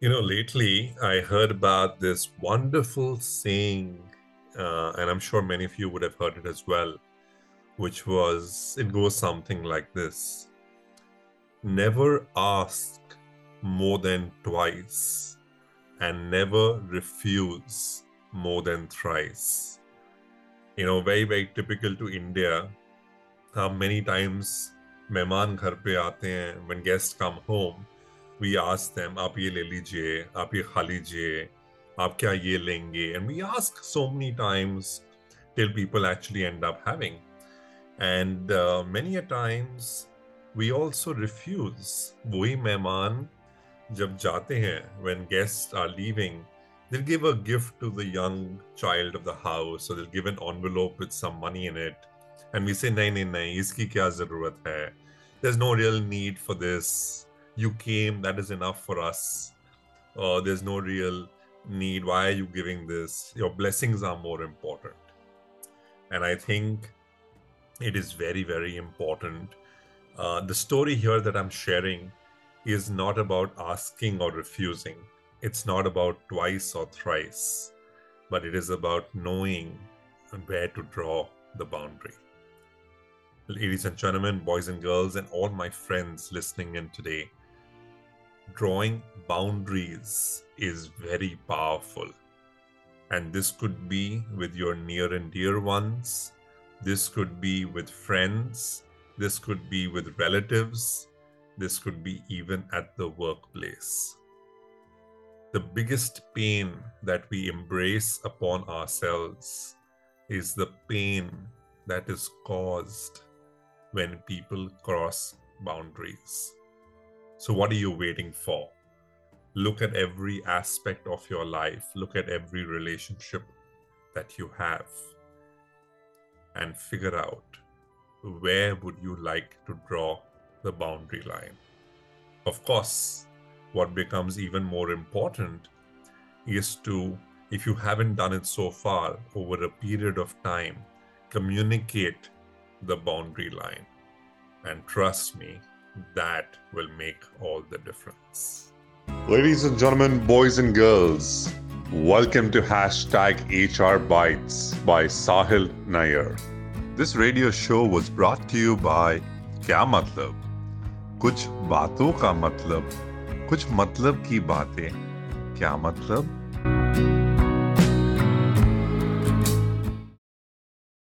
You know, lately I heard about this wonderful saying, uh, and I'm sure many of you would have heard it as well, which was it goes something like this Never ask more than twice, and never refuse more than thrice. You know, very, very typical to India. Uh, many times, mehman ghar pe aate when guests come home, we ask them आप ये ले लीजिए आप ये खा लीजिए आप क्या ये लेंगे and we ask so many times till people actually end up having and uh, many a times we also refuse वही मेहमान जब जाते हैं when guests are leaving they'll give a gift to the young child of the house or they'll give an envelope with some money in it and we say nahi nahi nahi iski kya zarurat hai there's no real need for this you came that is enough for us. Uh, there's no real need. Why are you giving this? Your blessings are more important. And i think it is very very important. Uh, the story here that i'm sharing is not about asking or refusing. It's not about twice or thrice but it is about knowing where to draw the boundary. Ladies and gentlemen boys and girls and all my friends listening in today drawing boundaries is very powerful. And this could be with your near and dear ones, this could be with friends, this could be with relatives, this could be even at the workplace. The biggest pain that we embrace upon ourselves is the pain that is caused when people cross boundaries. So, what are you waiting for? Look at every aspect of your life, look at every relationship that you have, and figure out where would you like to draw the boundary line. Of course, what becomes even more important is to, if you haven't done it so far, over a period of time, communicate the boundary line. And trust me, that will make all the difference. Ladies and gentlemen, boys and girls, welcome to hashtag HR Bytes by Sahil Nayar. This radio show was brought to you by Kya matlab? Kuch बातों ka matlab? Kuch matlab ki बातें Kya matlab?